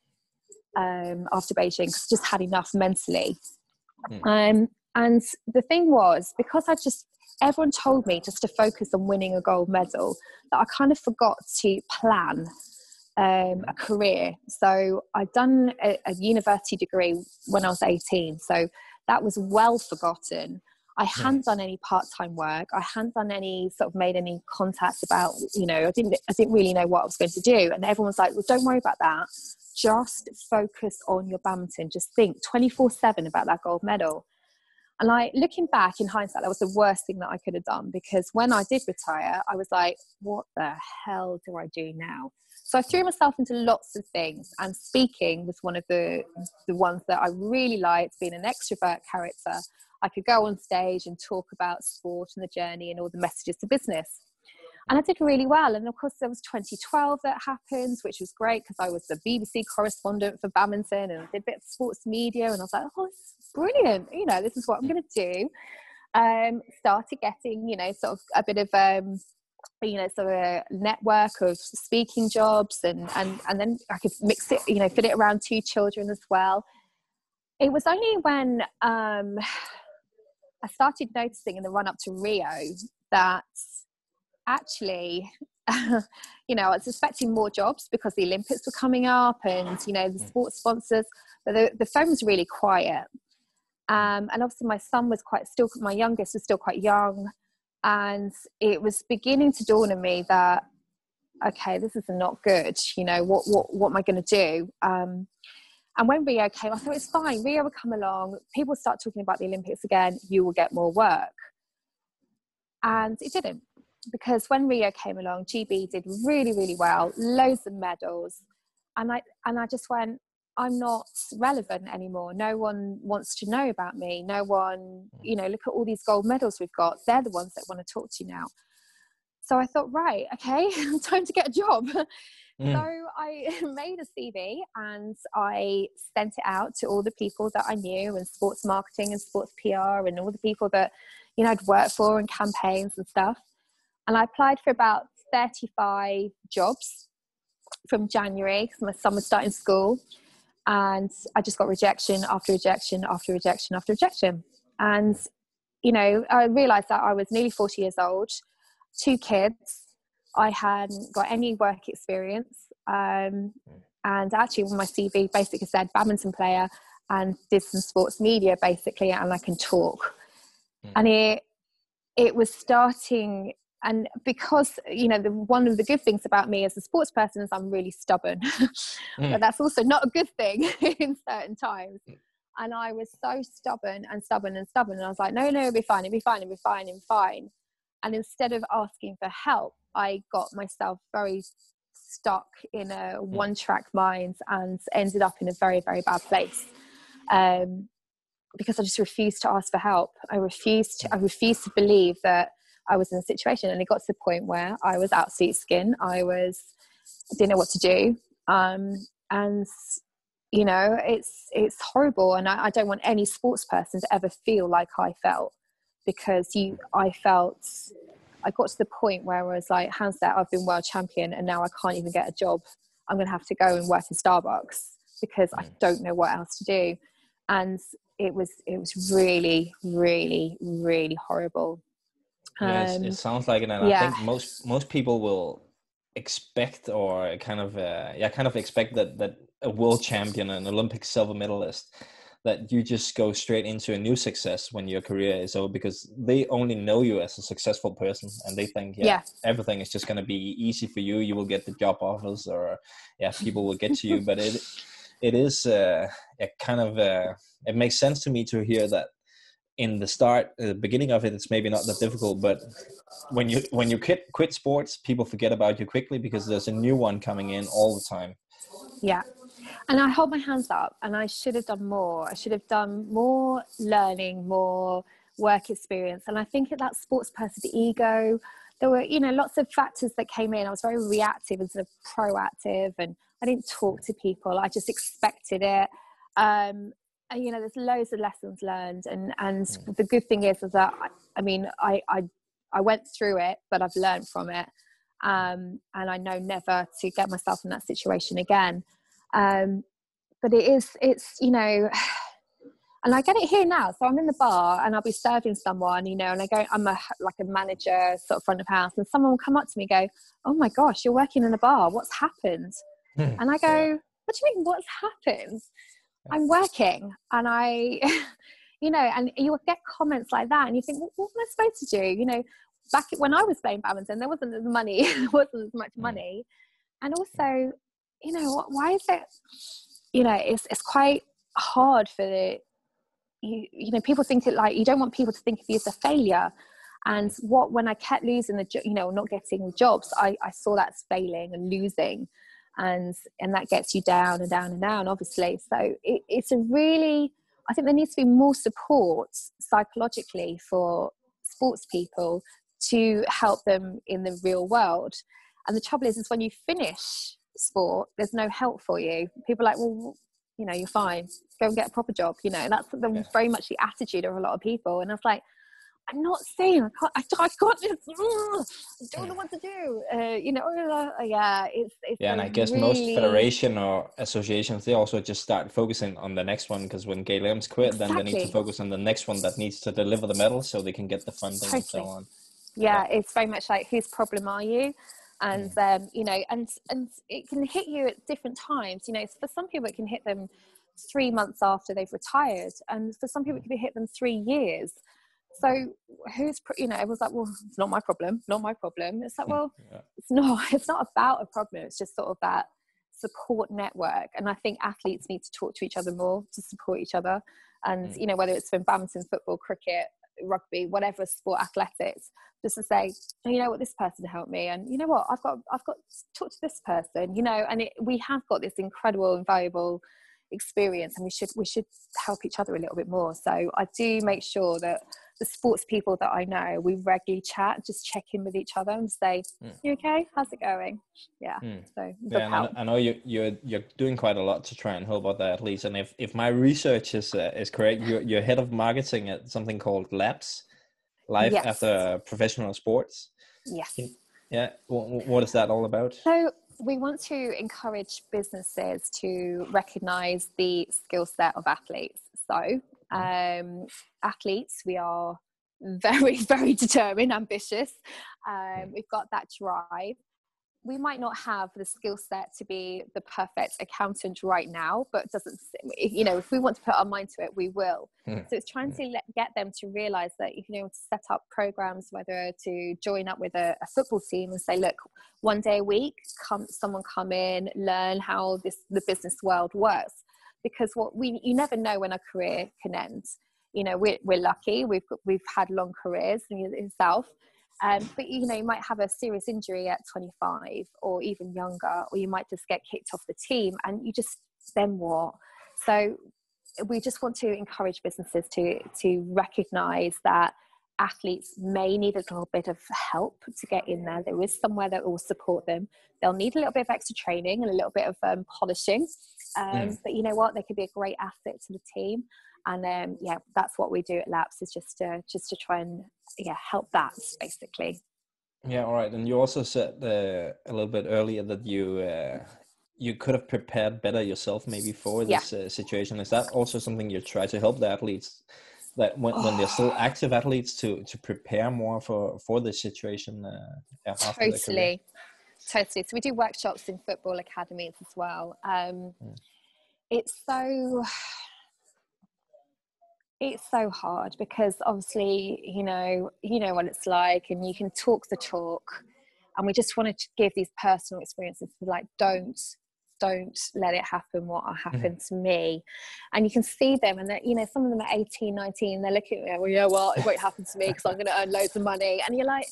um, after Beijing because I just had enough mentally. Mm. Um, and the thing was, because I just everyone told me just to focus on winning a gold medal that I kind of forgot to plan um, a career. So I'd done a, a, university degree when I was 18. So that was well forgotten. I hadn't done any part-time work. I hadn't done any sort of made any contacts about, you know, I didn't I didn't really know what I was going to do. And everyone's like, well, don't worry about that. Just focus on your badminton. Just think 24-7 about that gold medal. And like looking back in hindsight, that was the worst thing that I could have done because when I did retire, I was like, what the hell do I do now? So I threw myself into lots of things, and speaking was one of the the ones that I really liked. Being an extrovert character, I could go on stage and talk about sport and the journey and all the messages to business and I did really well. And of course, there was 2012 that happened, which was great because I was the BBC correspondent for badminton and I did a bit of sports media. And I was like, oh, this is brilliant. You know, this is what I'm going to do. Um, started getting, you know, sort of a bit of, um, you know, sort of a network of speaking jobs, and and and then I could mix it, you know, fit it around two children as well. It was only when um, I started noticing in the run up to Rio that actually you know, I was expecting more jobs because the Olympics were coming up and, you know, the mm. sports sponsors, but the, the phone was really quiet. Um, and obviously my son was quite still, my youngest was still quite young. And it was beginning to dawn on me that, okay, this is not good. You know, what, what, what am I going to do? Um, and when Rio came, I thought it's fine. Rio will come along. People start talking about the Olympics again. You will get more work. And it didn't because when Rio came along, GB did really, really well, loads of medals. And I, and I just went, I'm not relevant anymore. No one wants to know about me. No one, mm. you know, look at all these gold medals we've got. They're the ones that want to talk to you now. So I thought, right, okay, time to get a job. Mm. So I made a CV and I sent it out to all the people that I knew and sports marketing and sports PR and all the people that, you know, I'd worked for and campaigns and stuff and I applied for about 35 jobs from January because my son was starting school. And I just got rejection after rejection after rejection after rejection. And, you know, I realized that I was nearly 40 years old, two kids. I hadn't got any work experience. Um, and actually, my CV basically said badminton player and did some sports media basically, and I can talk. Mm. And it, it was starting and because you know the, one of the good things about me as a sports person is i'm really stubborn. Mm. but that's also not a good thing in certain times. And i was so stubborn and stubborn and stubborn. And i was like no no it'll be fine it'll be fine it'll be fine it'll be fine. And instead of asking for help i got myself very stuck in a mm. one track mind and ended up in a very very bad place. Um, because i just refused to ask for help. I refused to, i refused to believe that I was in a situation, and it got to the point where I was out seat skin. I was didn't know what to do, um, and you know it's it's horrible. And I, I don't want any sports person to ever feel like i felt because you i felt i got to the point where i was like hands down i've been world champion and now i can't even get a job. I'm going to have to go and work in starbucks because i mm. don't know what else to do. And it was it was really really really horrible yes, um, it sounds like it and yeah. i think most most people will expect or kind of uh, yeah kind of expect that that a world champion an olympic silver medalist that you just go straight into a new success when your career is over because they only know you as a successful person and they think yeah, yeah. everything is just going to be easy for you you will get the job offers or yeah people will get to you but it it is uh, a kind of uh, it makes sense to me to hear that in the start the beginning of it it's maybe not that difficult but when you when you quit quit sports people forget about you quickly because there's a new one coming in all the time. Yeah. And i hold my hands up and i should have done more. I should have done more learning more work experience. And i think at that sports person the ego there were you know lots of factors that came in. I was very reactive instead of proactive and i didn't talk to people. I just expected it. Um, you know there's loads of lessons learned and and mm. the good thing is is that i mean i i i went through it but i've learned from it um, and i know never to get myself in that situation again um, but it is it's you know and I get it here now. So I'm in the bar and I'll be serving someone, you know, and I go, I'm a like a manager, sort of front of house, and someone will come up to me, and go, "Oh my gosh, you're working in a bar. What's happened?" Hmm. and I go, "What do you mean? What's happened?" I'm working and I, you know, and you get comments like that and you think, well, what am I supposed to do? You know, back when I was playing badminton, there wasn't as money, there wasn't as much mm. money. And also, you know, why is it, you know, it's, it's quite hard for the, you, you know, people think it like, you don't want people to think of you as a failure. And what, when I kept losing the, you know, not getting jobs, I, I saw that as failing and losing and and that gets you down and down and down obviously. So it, it's a really i think there needs to be more support psychologically for sports people to help them in the real world. And the trouble is is when you finish sport there's no help for you. People are like well you know you're fine. Go and get a proper job you know that's the, yeah. very much the attitude of a lot of people. And i was like I'm not saying I can't. I, I got this. I don't know what to do. Uh, you know, uh, yeah, it's, it's yeah, and I guess really... most federation or associations they also just start focusing on the next one because when Gail Emms quit, exactly. then they need to focus on the next one that needs to deliver the medal so they can get the funding totally. and so on. Yeah, yeah, it's very much like whose problem are you? and mm. um, you know and and it can hit you at different times you know for some people it can hit them three months after they've retired and for some people it mm. can hit them three years so who's you know everyone's like well it's not my problem not my problem. It's like well yeah. it's not it's not about a problem it's just sort of that support network. And i think athletes need to talk to each other more to support each other. And mm. you know whether it's from badminton football cricket rugby whatever sport athletics just to say you know what this person helped me and you know what i've got i've got to talk to this person you know? And it, we have got this incredible and valuable experience and we should we should help each other a little bit more. So i do make sure that the sports people that I know, we regularly chat, just check in with each other and say, mm. "You okay? How's it going?" Yeah. Mm. So yeah, I know you you're you're doing quite a lot to try and help out the athletes. And if if my research is uh, is correct, you're you're head of marketing at something called Laps, Life yes. After Professional Sports. Yes. Yeah. What is that all about? So we want to encourage businesses to recognize the skill set of athletes. So um, athletes, we are very, very determined, ambitious. Um, we've got that drive. We might not have the skill set to be the perfect accountant right now, but doesn't you know if we want to put our mind to it, we will. Mm. So it's trying to let, get them to realize that you can know to set up programs, whether to join up with a, a football team and say, look, one day a week, come someone come in, learn how this the business world works because what we you never know when a career can end. You know we're, we're lucky. We've we've had long careers yourself um, but you know you might have a serious injury at 25 or even younger or you might just get kicked off the team and you just then what? So we just want to encourage businesses to to recognize that athletes may need a little bit of help to get in there. There is somewhere that will support them. They'll need a little bit of extra training and a little bit of um, polishing. Um, mm. But you know what? They could be a great asset to the team. And um, yeah, that's what we do at Laps is just to just to try and yeah help that basically. Yeah, all right. And you also said uh, a little bit earlier that you uh, you could have prepared better yourself maybe for this yeah. uh, situation. Is that also something you try to help the athletes that when, oh. when they're still active athletes to to prepare more for for this situation? Uh, totally, totally. So we do workshops in football academies as well. Um, mm. It's so it's so hard because obviously you know you know what it's like and you can talk the talk and we just wanted to give these personal experiences like don't don't let it happen what mm-hmm. happened mm-hmm. to me. And you can see them and you know some of them are 18 19 they're looking at me well yeah well it won't happen to me because i'm going to earn loads of money. And you're like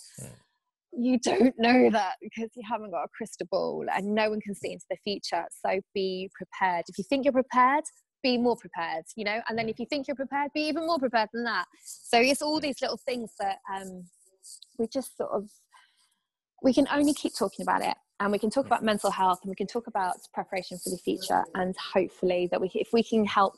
you don't know that because you haven't got a crystal ball and no one can see into the future. So be prepared. If you think you're prepared be more prepared you know? And then if you think you're prepared be even more prepared than that. So it's all these little things that um, we just sort of we can only keep talking about it and we can talk about mental health and we can talk about preparation for the future and hopefully that we if we can help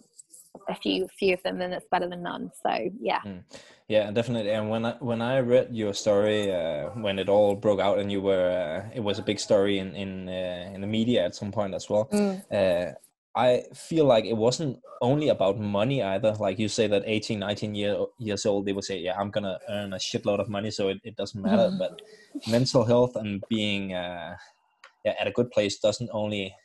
a few few of them then it's better than none so yeah mm. yeah definitely and when i when i read your story uh, when it all broke out and you were uh, it was a big story in in uh, in the media at some point as well mm. Uh, I feel like it wasn't only about money either. Like you say that 18, 19 year, years old, they would say, yeah, I'm going to earn a shitload of money. So it, it doesn't matter. Mm-hmm. But mental health and being uh, at a good place doesn't only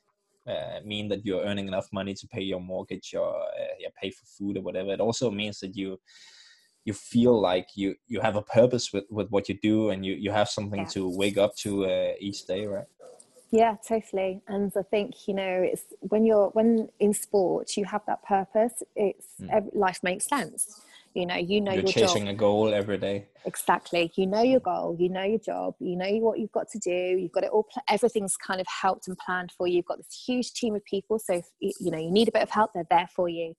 uh, mean that you're earning enough money to pay your mortgage or uh, yeah, pay for food or whatever. It also means that you, you feel like you, you have a purpose with, with what you do and you, you have something yeah. to wake up to uh, each day, right? Yeah, totally. And I think you know, it's when you're when in sport, you have that purpose. It's mm. life makes sense. You know, you know you're your chasing job. a goal every day. Exactly. You know your goal. You know your job. You know what you've got to do. You've got it all. Everything's kind of helped and planned for you. You've got this huge team of people. So if, you know you need a bit of help, they're there for you.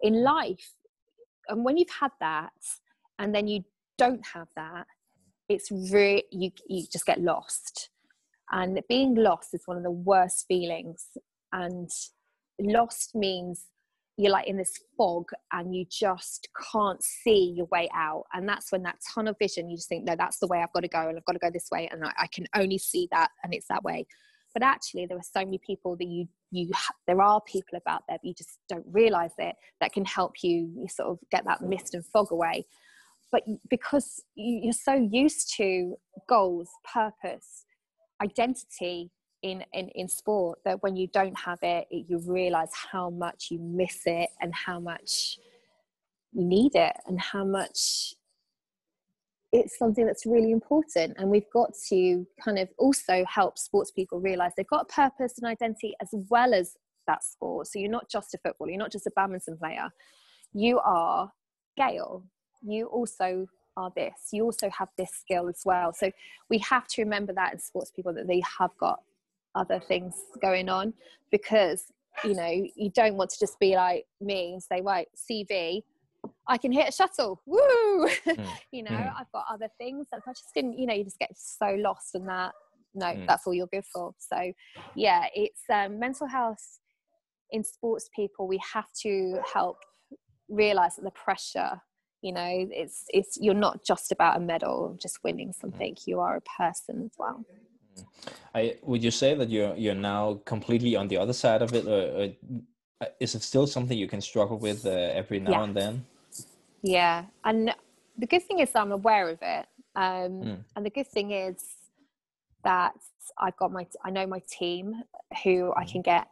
In life, and when you've had that, and then you don't have that, it's really you you just get lost and being lost is one of the worst feelings. And lost means you're like in this fog and you just can't see your way out. And that's when that tunnel vision, you just think, no, that's the way I've got to go and I've got to go this way. And I, I can only see that and it's that way. But actually, there are so many people that you, you, there are people about there, but you just don't realize it that can help you, you sort of get that mist and fog away. But because you're so used to goals, purpose, identity in, in, in sport that when you don't have it, it, you realize how much you miss it and how much you need it and how much it's something that's really important. And we've got to kind of also help sports people realize they've got a purpose and identity as well as that sport. So you're not just a footballer you're not just a badminton player. You are gail you also are this. You also have this skill as well. So we have to remember that in sports people that they have got other things going on because you know you don't want to just be like me and say right cv i can hit a shuttle woo mm. you know mm. i've got other things that i just didn't you know you just get so lost in that no mm. that's all you're good for so yeah it's um, mental health in sports people we have to help realize that the pressure you know it's it's you're not just about a medal just winning something you are a person as well I would you say that you're you're now completely on the other side of it, or, or uh, is it still something you can struggle with uh, every now yeah. and then? Yeah, and the good thing is I'm aware of it, um, mm. and the good thing is that I've got my I know my team who I hmm. can get.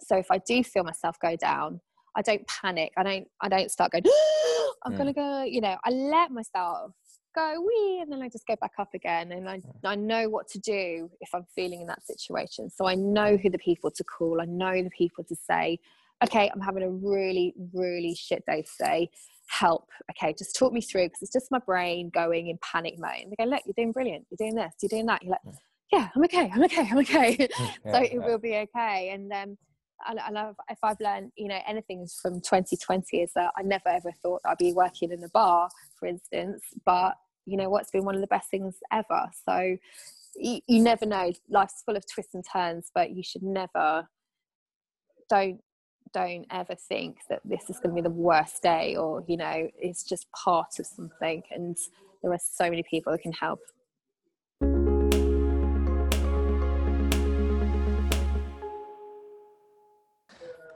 So if I do feel myself go down, I don't panic. I don't I don't start going. I'm mm. gonna go. You know, I let myself go wee, and then I just go back up again, and I I know what to do if I'm feeling in that situation. So I know who the people to call. I know the people to say, okay, I'm having a really really shit day today. Help. Okay, just talk me through because it's just my brain going in panic mode. And they go, look, you're doing brilliant. You're doing this. You're doing that. You're like, yeah, I'm okay. I'm okay. I'm okay. Mm, so it will be okay. And um, and, and I've, if I've learned, you know, anything from 2020 is that I never ever thought I'd be working in a bar, for instance. But you know what's been one of the best things ever. So you, you never know. Life's full of twists and turns, but you should never don't don't ever think that this is going to be the worst day or you know it's just part of something and there are so many people that can help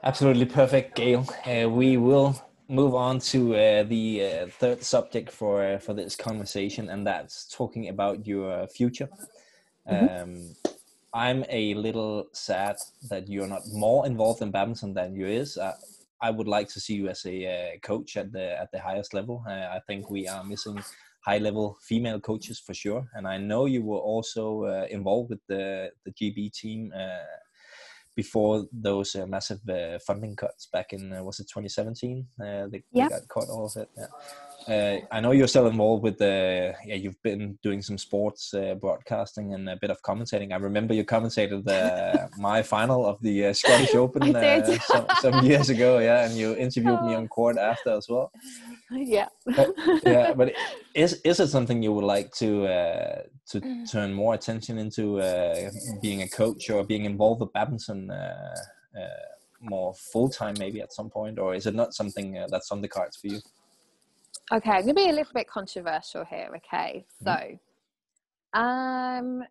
Absolutely perfect, Gail. Uh, we will move on to uh, the uh, third subject for uh, for this conversation, and that's talking about your future. Mm-hmm. Um, I'm a little sad that you're not more involved in badminton than you is. Uh, I would like to see you as a uh, coach at the at the highest level. I think we are missing high level female coaches for sure, and I know you were also involved with the the GB team before those uh, massive uh, funding cuts back in uh, was it 2017 uh, they, yeah. they got cut all of it yeah. Uh, I know you're still involved with the yeah you've been doing some sports uh, broadcasting and a bit of commentating. I remember you commentated the my final of the Scottish Open some, some, years ago yeah and you interviewed me on court after as well yeah but, yeah but is is it something you would like to to mm. turn more attention into being a coach or being involved with badminton uh, uh, more full time maybe at some point, or is it not something uh, that's on the cards for you? Okay, I'm gonna be a little bit controversial here. Okay, mm-hmm. so um,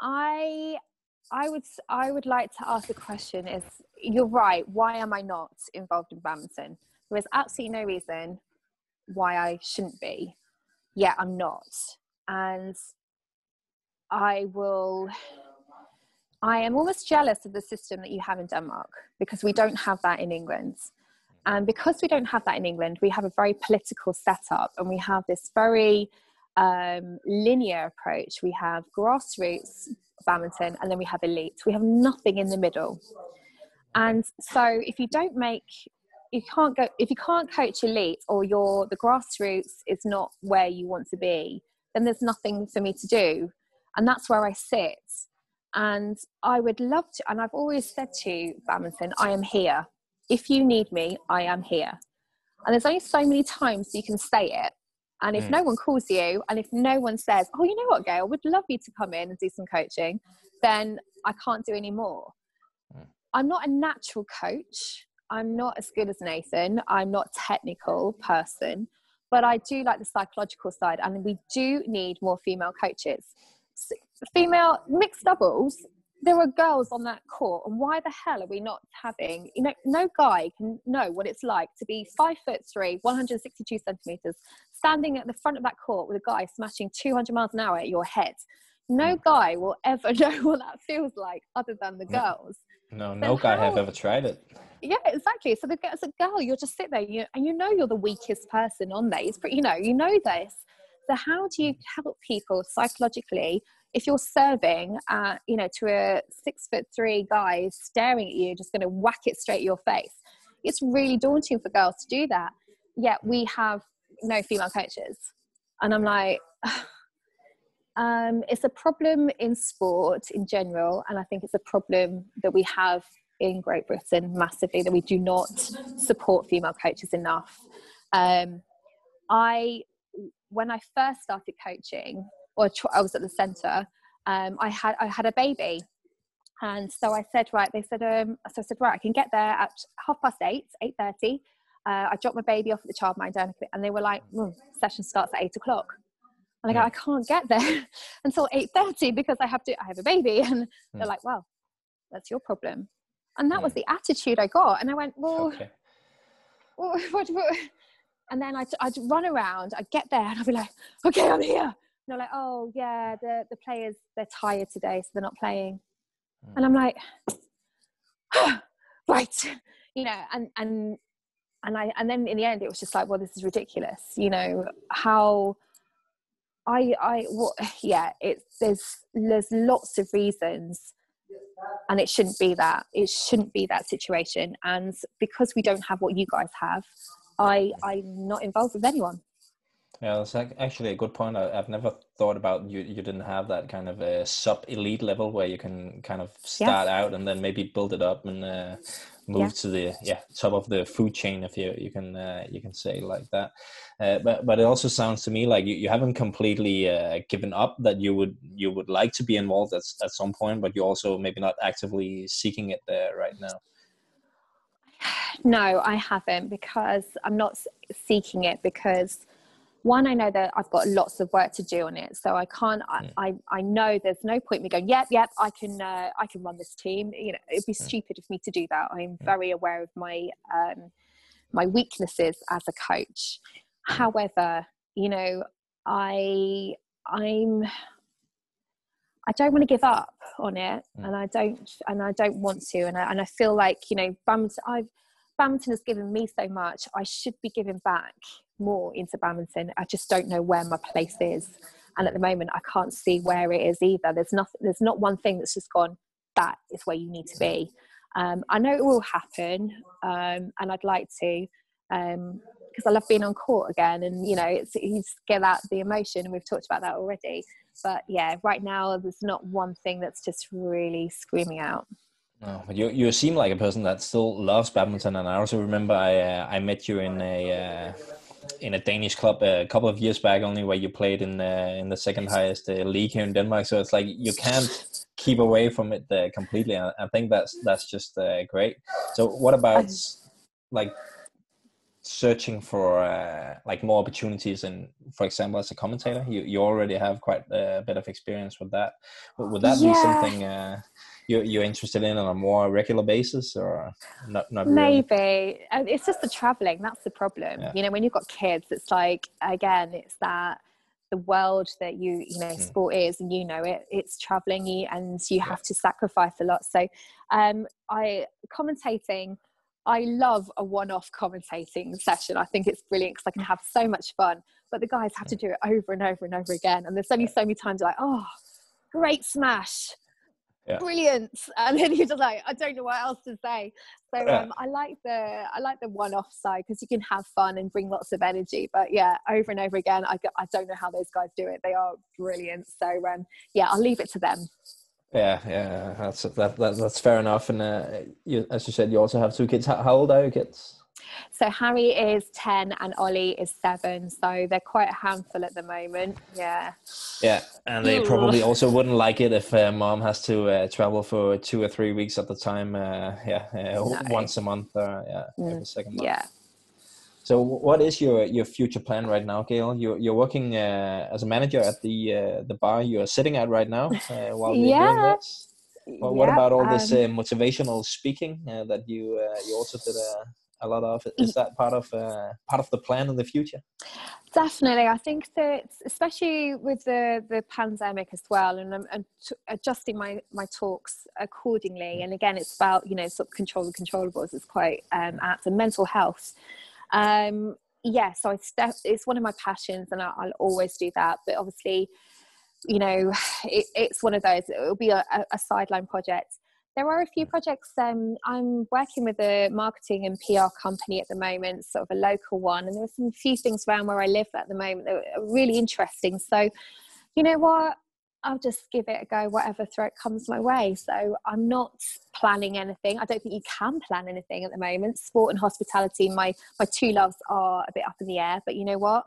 I I would I would like to ask the question: Is you're right? Why am I not involved in badminton? There is absolutely no reason why I shouldn't be. Yet I'm not, and I will I am almost jealous of the system that you have in Denmark because we don't have that in England. And because we don't have that in England, we have a very political setup and we have this very um, linear approach. We have grassroots badminton and then we have elite. We have nothing in the middle. And so if you don't make you can't go if you can't coach elite or your the grassroots is not where you want to be, then there's nothing for me to do. And that's where I sit. And I would love to, and I've always said to badminton, I am here. If you need me, I am here. And there's only so many times you can say it. And if mm. no one calls you, and if no one says, Oh, you know what, Gail, would love you to come in and do some coaching, then I can't do any more. Mm. I'm not a natural coach. I'm not as good as Nathan. I'm not a technical person, but I do like the psychological side, and we do need more female coaches female mixed doubles there are girls on that court and why the hell are we not having you know no guy can know what it's like to be five foot three 162 centimeters standing at the front of that court with a guy smashing 200 miles an hour at your head no hmm. guy will ever know what that feels like other than the girls no no guy have ever tried it yeah exactly so the, as a girl you'll just sit there you, and you know you're the weakest person on there it's pretty, you know you know this so how do you help people psychologically if you're serving, uh, you know, to a six foot three guy staring at you, just going to whack it straight at your face, it's really daunting for girls to do that. Yet we have no female coaches, and I'm like. Um, it's a problem in sport in general, and I think it's a problem that we have in Great Britain massively that we do not support female coaches enough. Um, I, when I first started coaching, or I was at the centre, um, I had I had a baby, and so I said, right. They said, um, so I said, right, I can get there at half past eight, eight thirty. Uh, I dropped my baby off at the childminder, and they were like, mm, session starts at eight o'clock. And I go, I can't get there until eight thirty because I have to. I have a baby, and they're like, well, that's your problem. And that was the attitude I got, and I went, well. Okay. What, what, what? And then I'd, I'd run around, I'd get there, and I'd be like, okay, I'm here And they're like, oh yeah, the the players they're tired today, so they're not playing. Mm. And I'm like, oh, right, you know, and and and I and then in the end it was just like, well, this is ridiculous, you know, how I I what yeah, it's there's there's lots of reasons and it shouldn't be that it shouldn't be that situation and because we don't have what you guys have i i'm not involved with anyone Yeah, that's actually a good point. I, have never thought about you. You didn't have that kind of a sub elite level where you can kind of start yeah. out and then maybe build it up and uh, move yeah. to the yeah top of the food chain, if you you can uh, you can say like that. Uh, but but it also sounds to me like you, you haven't completely uh, given up. That you would you would like to be involved at at some point, but you're also maybe not actively seeking it there right now. No, I haven't because I'm not seeking it because one, I know that I've got lots of work to do on it, so I can't. Mm. I, I know there's no point me going. Yep, yep. I can uh, I can run this team. You know, it'd be stupid of me to do that. I'm very aware of my um, my weaknesses as a coach. However, you know, I I'm I don't want to give up on it, and I don't and I don't want to, and I, and I feel like you know, badminton. I've badminton has given me so much. I should be giving back more into badminton. I just don't know where my place is. And at the moment, I can't see where it is either. There's nothing. There's not one thing that's just gone. That is where you need to be. Um, I know it will happen, um, and I'd like to because um, I love being on court again. And you know, it's you get out the emotion, and we've talked about that already. But yeah, right now there's not one thing that's just really screaming out. No, but you you seem like a person that still loves badminton, and I also remember I uh, I met you in a uh, in a Danish club a couple of years back only where you played in the in the second highest uh, league here in Denmark. So it's like you can't keep away from it uh, completely. I, I, think that's that's just uh, great. So what about like searching for uh, like more opportunities and for example as a commentator you, you already have quite a bit of experience with that would that yeah. be something uh, you're, you're interested in on a more regular basis or not, not maybe really? It's just the traveling that's the problem yeah. you know when you've got kids it's like again it's that the world that you you know mm. sport is and you know it it's traveling and you have to sacrifice a lot so um i commentating I love a one-off commentating session. I think it's brilliant because I can have so much fun. But the guys have to do it over and over and over again. And there's only so many times like, oh, great smash yeah. brilliant. And then you're just like i don't know what else to say. So um, i like the i like the one-off side because you can have fun and bring lots of energy. But yeah over and over again i, I don't know how those guys do it. They are brilliant. So um, yeah i'll leave it to them. Yeah yeah that's that, that that's fair enough. And uh, you, as you said you also have two kids. How, how old are your kids so Harry is 10 and Ollie is seven. So they're quite a handful at the moment. Yeah. Yeah. And they probably also wouldn't like it if uh, mom has to uh, travel for two or three weeks at the time. Uh, yeah. Uh, no. Once a month. Uh, yeah. Mm. Every second month. Yeah. So, what is your your future plan right now, Gail? You're you're working uh, as a manager at the the bar you're sitting at right now while you're yeah. doing this. Well, what about all this um, motivational speaking that you you also did a a lot of is that part of uh, part of the plan in the future? Definitely. I think that especially with the the pandemic as well and, and t- adjusting my my talks accordingly. And again it's about you know sort of control the controllables it's quite um at and mental health. Um yeah so it's, it's one of my passions and I'll, I'll always do that. But obviously you know it, it's one of those. It'll be a, a sideline project there are a few projects. Um, I'm working with a marketing and PR company at the moment, sort of a local one, and there's some few things around where I live at the moment that are really interesting. So, you know what? I'll just give it a go, whatever threat comes my way. So I'm not planning anything. I don't think you can plan anything at the moment. Sport and hospitality, my my two loves are a bit up in the air. But you know what?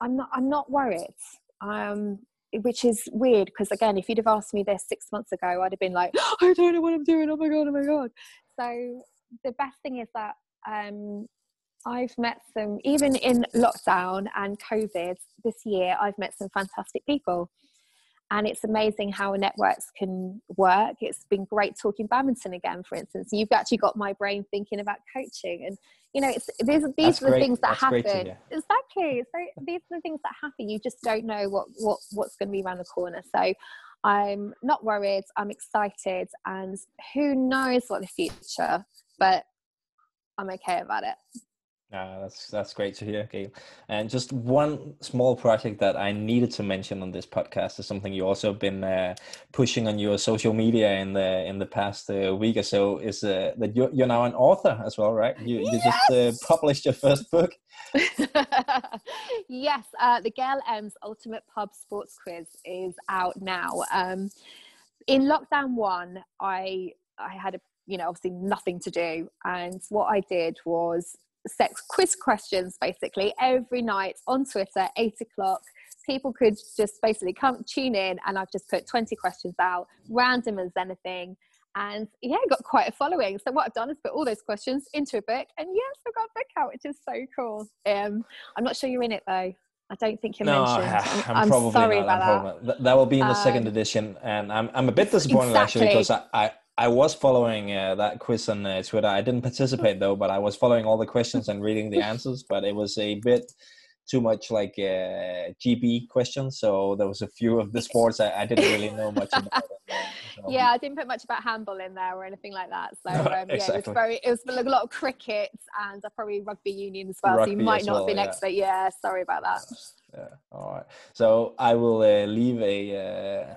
I'm not. I'm not worried. Um, which is weird because again if you'd have asked me this six months ago i'd have been like i don't know what i'm doing oh my god oh my god. So the best thing is that um, i've met some even in lockdown and covid this year i've met some fantastic people and it's amazing how networks can work. It's been great talking badminton again for instance. You've actually got my brain thinking about coaching and you know it's these, these are the things that That's happen. exactly. So these are the things that happen. You just don't know what what what's going to be around the corner. So i'm not worried. I'm excited. And who knows what the future but i'm okay about it Uh, that's that's great to hear, Gail. And just one small project that I needed to mention on this podcast is something you also been uh, pushing on your social media in the in the past uh, week or so. Is uh, that you're, you're now an author as well, right? You, you yes! just uh, published your first book. yes, uh, the Gail Emms Ultimate Pub Sports Quiz is out now. Um, in lockdown one, I I had a you know obviously nothing to do, and what I did was sex quiz questions basically every night on Twitter, eight o'clock. People could just basically come tune in, and I've just put 20 questions out, random as anything. And yeah, got quite a following. So what I've done is put all those questions into a book, and yes, I've got a book out, which is so cool. Um, I'm not sure you're in it though. I don't think you're no, mentioned. I'm, I'm probably sorry not. about that. that will be in the second Um, edition, and I'm I'm a bit disappointed actually because I, I I was following uh, that quiz on uh, Twitter. I didn't participate though, but I was following all the questions and reading the answers. But it was a bit too much like uh, GB questions, so there was a few of the sports I, I didn't really know much about. uh, so- Yeah, I didn't put much about handball in there or anything like that. So um, yeah, it was very. It was a lot of cricket and uh, probably rugby union as well. so you might not well, have been yeah. expert. Yeah, sorry about that. yeah all right so i will uh, leave a uh,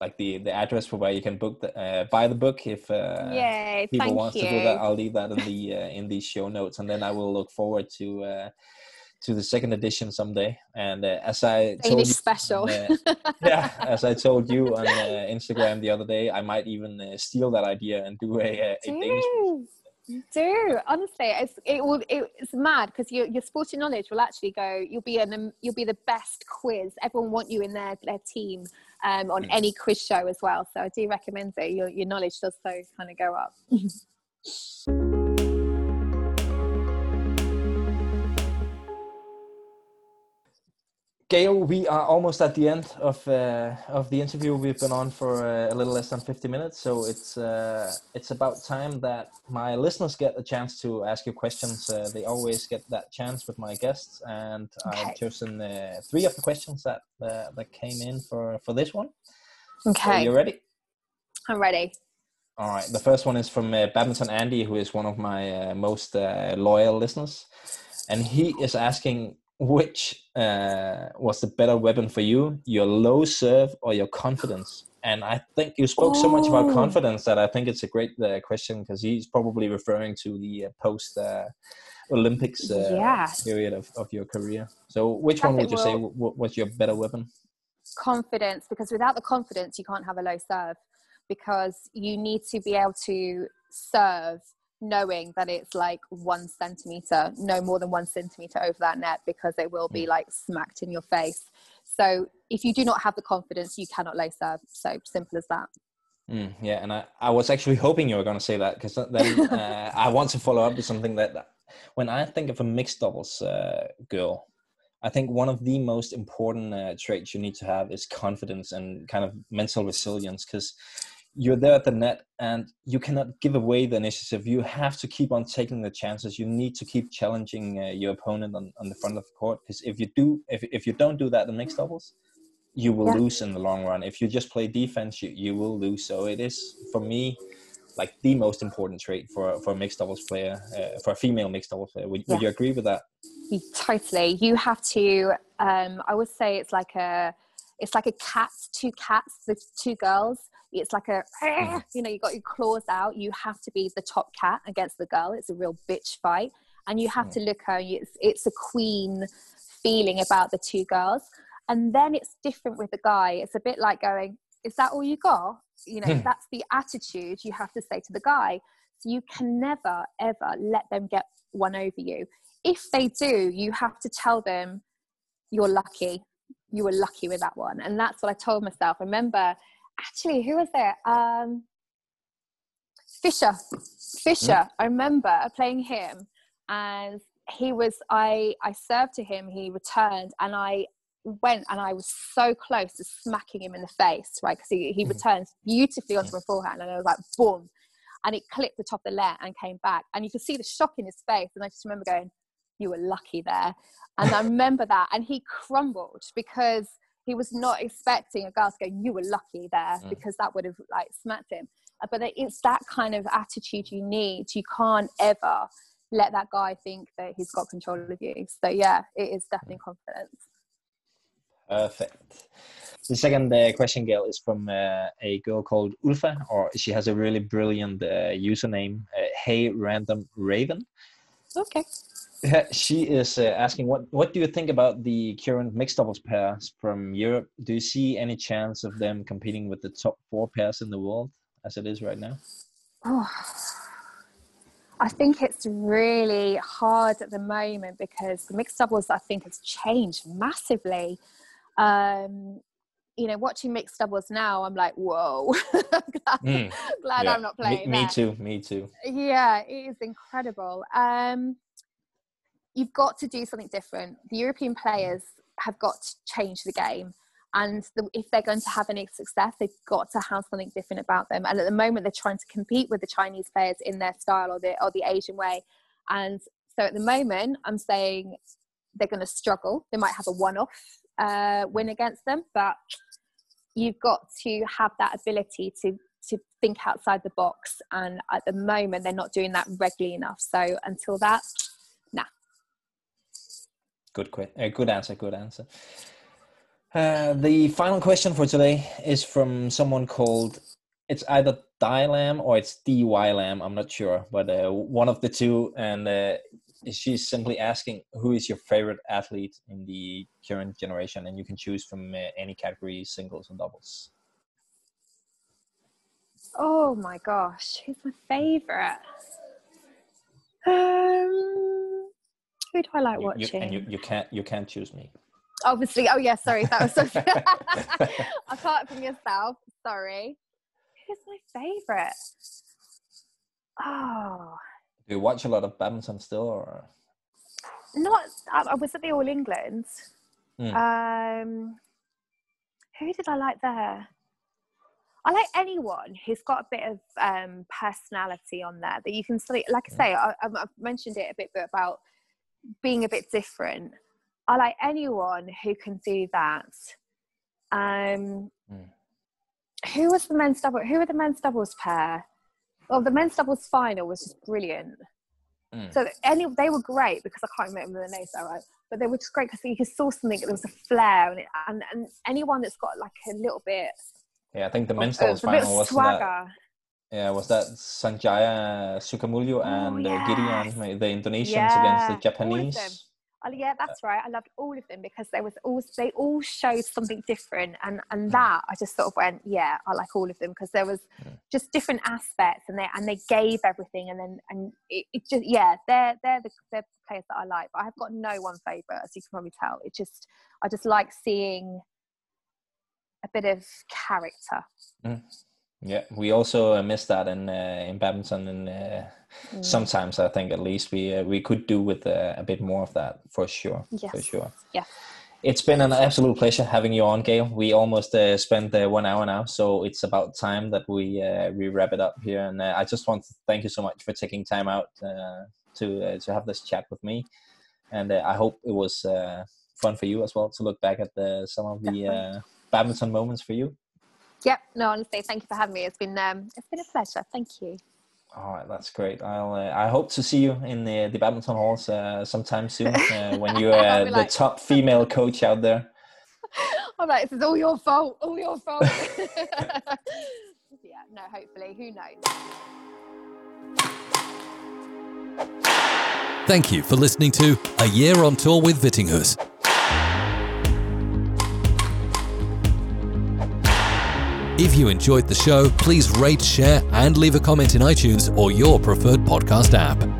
like the the address for where you can book the uh, buy the book if uh Yay! people Thank wants you. to do that i'll leave that in the uh, in the show notes and then i will look forward to uh to the second edition someday and uh, as i told you special. uh, yeah as i told you on uh, instagram the other day i might even uh, steal that idea and do a, a, a danish do do honestly it's it will it, it's mad because your your sporting knowledge will actually go you'll be an um, you'll be the best quiz everyone want you in their their team um on Mm. any quiz show as well so i do recommend it your, your knowledge does so kind of go up Gail, we are almost at the end of uh, of the interview. We've been on for uh, a little less than fifty minutes, so it's uh, it's about time that my listeners get a chance to ask you questions. Uh, they always get that chance with my guests, and I've chosen uh, three of the questions that uh, that came in for for this one. Okay you ready? i'm ready All right. The first one is from uh, Badminton Andy, who is one of my uh, most uh, loyal listeners, and he is asking which uh, was the better weapon for you, your low serve or your confidence. And I think you spoke so much about Oh. confidence that I think it's a great uh, question because he's probably referring to the uh, post uh, Olympics uh, Yeah. period of, of your career. So, which one would you say we'll- w- was your better weapon? confidence because without the confidence you can't have a low serve because you need to be able to serve knowing that it's like one centimeter no more than one centimeter over that net because it will be like smacked in your face. So if you do not have the confidence you cannot lay serve so simple as that. Mm, yeah, and I, I was actually hoping you were going to say that because then uh, I want to follow up with something that, that when I think of a mixed doubles uh, girl, I think one of the most important uh, traits you need to have is confidence and kind of mental resilience because you're there at the net and you cannot give away the initiative. You have to keep on taking the chances. You need to keep challenging uh, your opponent on, on the front of the court because if you do, if, if you don't do that in mixed doubles, you will Yeah. lose in the long run. If you just play defense, you, you will lose. So it is for me like the most important trait for for a mixed doubles player, uh, for a female mixed doubles player. Would, would you agree with that? Totally you have to um i would say it's like a it's like a cat two cats the two girls it's like a you know you got your claws out you have to be the top cat against the girl. It's a real bitch fight. And you have to look her it's, it's a queen feeling about the two girls. And then it's different with the guy. It's a bit like going is that all you got? You know Hmm. that's the attitude you have to say to the guy. So you can never ever let them get one over you. If they do, you have to tell them you're lucky. You were lucky with that one. And that's what I told myself. I remember, actually, who was there? Um, Fischer. Fischer. I remember playing him and he was, I, I served to him, he returned and I went and I was so close to smacking him in the face, right? Because he, he Mhm. returned beautifully onto my forehand and I was like, boom. And it clipped the top of the net and came back. And you could see the shock in his face. And I just remember going, you were lucky there. And I remember that. And he crumbled because he was not expecting a girl to go, you were lucky there, Mm. because that would have like smacked him. Uh, But it's that kind of attitude you need. You can't ever let that guy think that he's got control of you. So yeah, it is definitely confidence. Perfect. The second uh, question, Gail, is from uh, a girl called Ulfa, or she has a really brilliant uh, username, uh, Hey Random Raven. Okay. She is uh, asking, what what do you think about the current mixed doubles pairs from Europe? Do you see any chance of them competing with the top four pairs in the world as it is right now? Oh, I think it's really hard at the moment because the mixed doubles I think has changed massively. Um, you know, watching mixed doubles now, I'm like, whoa, glad, mm, glad yeah. I'm not playing. Me, me too. Me too. Yeah, it is incredible. Um, you've got to do something different. The European players have got to change the game. And the, if they're going to have any success, they've got to have something different about them. And at the moment, they're trying to compete with the Chinese players in their style or the or the Asian way. And so at the moment, I'm saying they're going to struggle. They might have a one-off uh, win against them, but you've got to have that ability to to think outside the box. And at the moment, they're not doing that regularly enough. So until that, Good, uh, good answer. Good answer. Uh, the final question for today is from someone called. It's either Dylam or it's Dylam. I'm not sure, but uh, one of the two. And uh, she's simply asking, "Who is your favorite athlete in the current generation?" And you can choose from uh, any category, singles and doubles. Oh my gosh, who's my favorite? Um, who do I like you, watching? You, and you, you can't you can't choose me. Obviously. Oh yeah, sorry. That was so apart from yourself. Sorry. Who's my favourite? Oh. Do you watch a lot of badminton still, or? Not. I, was at the All England. Mm. Um, who did I like there? I like anyone who's got a bit of um, personality on there that you can see. Like I hmm. say, I, have mentioned it a bit, bit about being a bit different. I like anyone who can do that. Um, mm. Who was the men's double? Who were the men's doubles pair? Well, the men's doubles final was just brilliant. Mm. So any they were great because I can't remember the names, right? But they were just great because you saw something. There was a flair, and, it, and and anyone that's got like a little bit. Yeah, I think the men's doubles final was that. Yeah, was that Sanjaya Sukamuljo oh, and yes. Gideon, the Indonesians yeah, against the Japanese? Oh, yeah, that's right. I loved all of them because they was all they all showed something different, and and hmm. that I just sort of went, yeah, I like all of them because there was mm. just different aspects, and they and they gave everything, and then and it, it, just yeah, they're they're the they're the players that I like, but I've got no one favorite, as you can probably tell. It just I just like seeing a bit of character. Mm. Yeah, we also uh, miss that in uh, in badminton, and uh, mm. sometimes I think at least we uh, we could do with uh, a bit more of that for sure. Yes. For sure. Yeah. It's been an absolute pleasure having you on, Gail. We almost uh, spent one hour now, so it's about time that we we wrap it up here. And I just want to thank you so much for taking time out to to have this chat with me, and I hope it was fun for you as well to look back at the, some of the badminton moments for you. Yep. No, honestly, thank you for having me. It's been um, it's been a pleasure. Thank you. All right, that's great. I'll uh, I hope to see you in the the badminton halls uh, sometime soon uh, when you're uh, the like... top female coach out there. I'm this is all your fault. All your fault. yeah. No. Hopefully, who knows. Thank you for listening to A Year on Tour with Vittinghus. If you enjoyed the show, please rate, share, and leave a comment in iTunes or your preferred podcast app.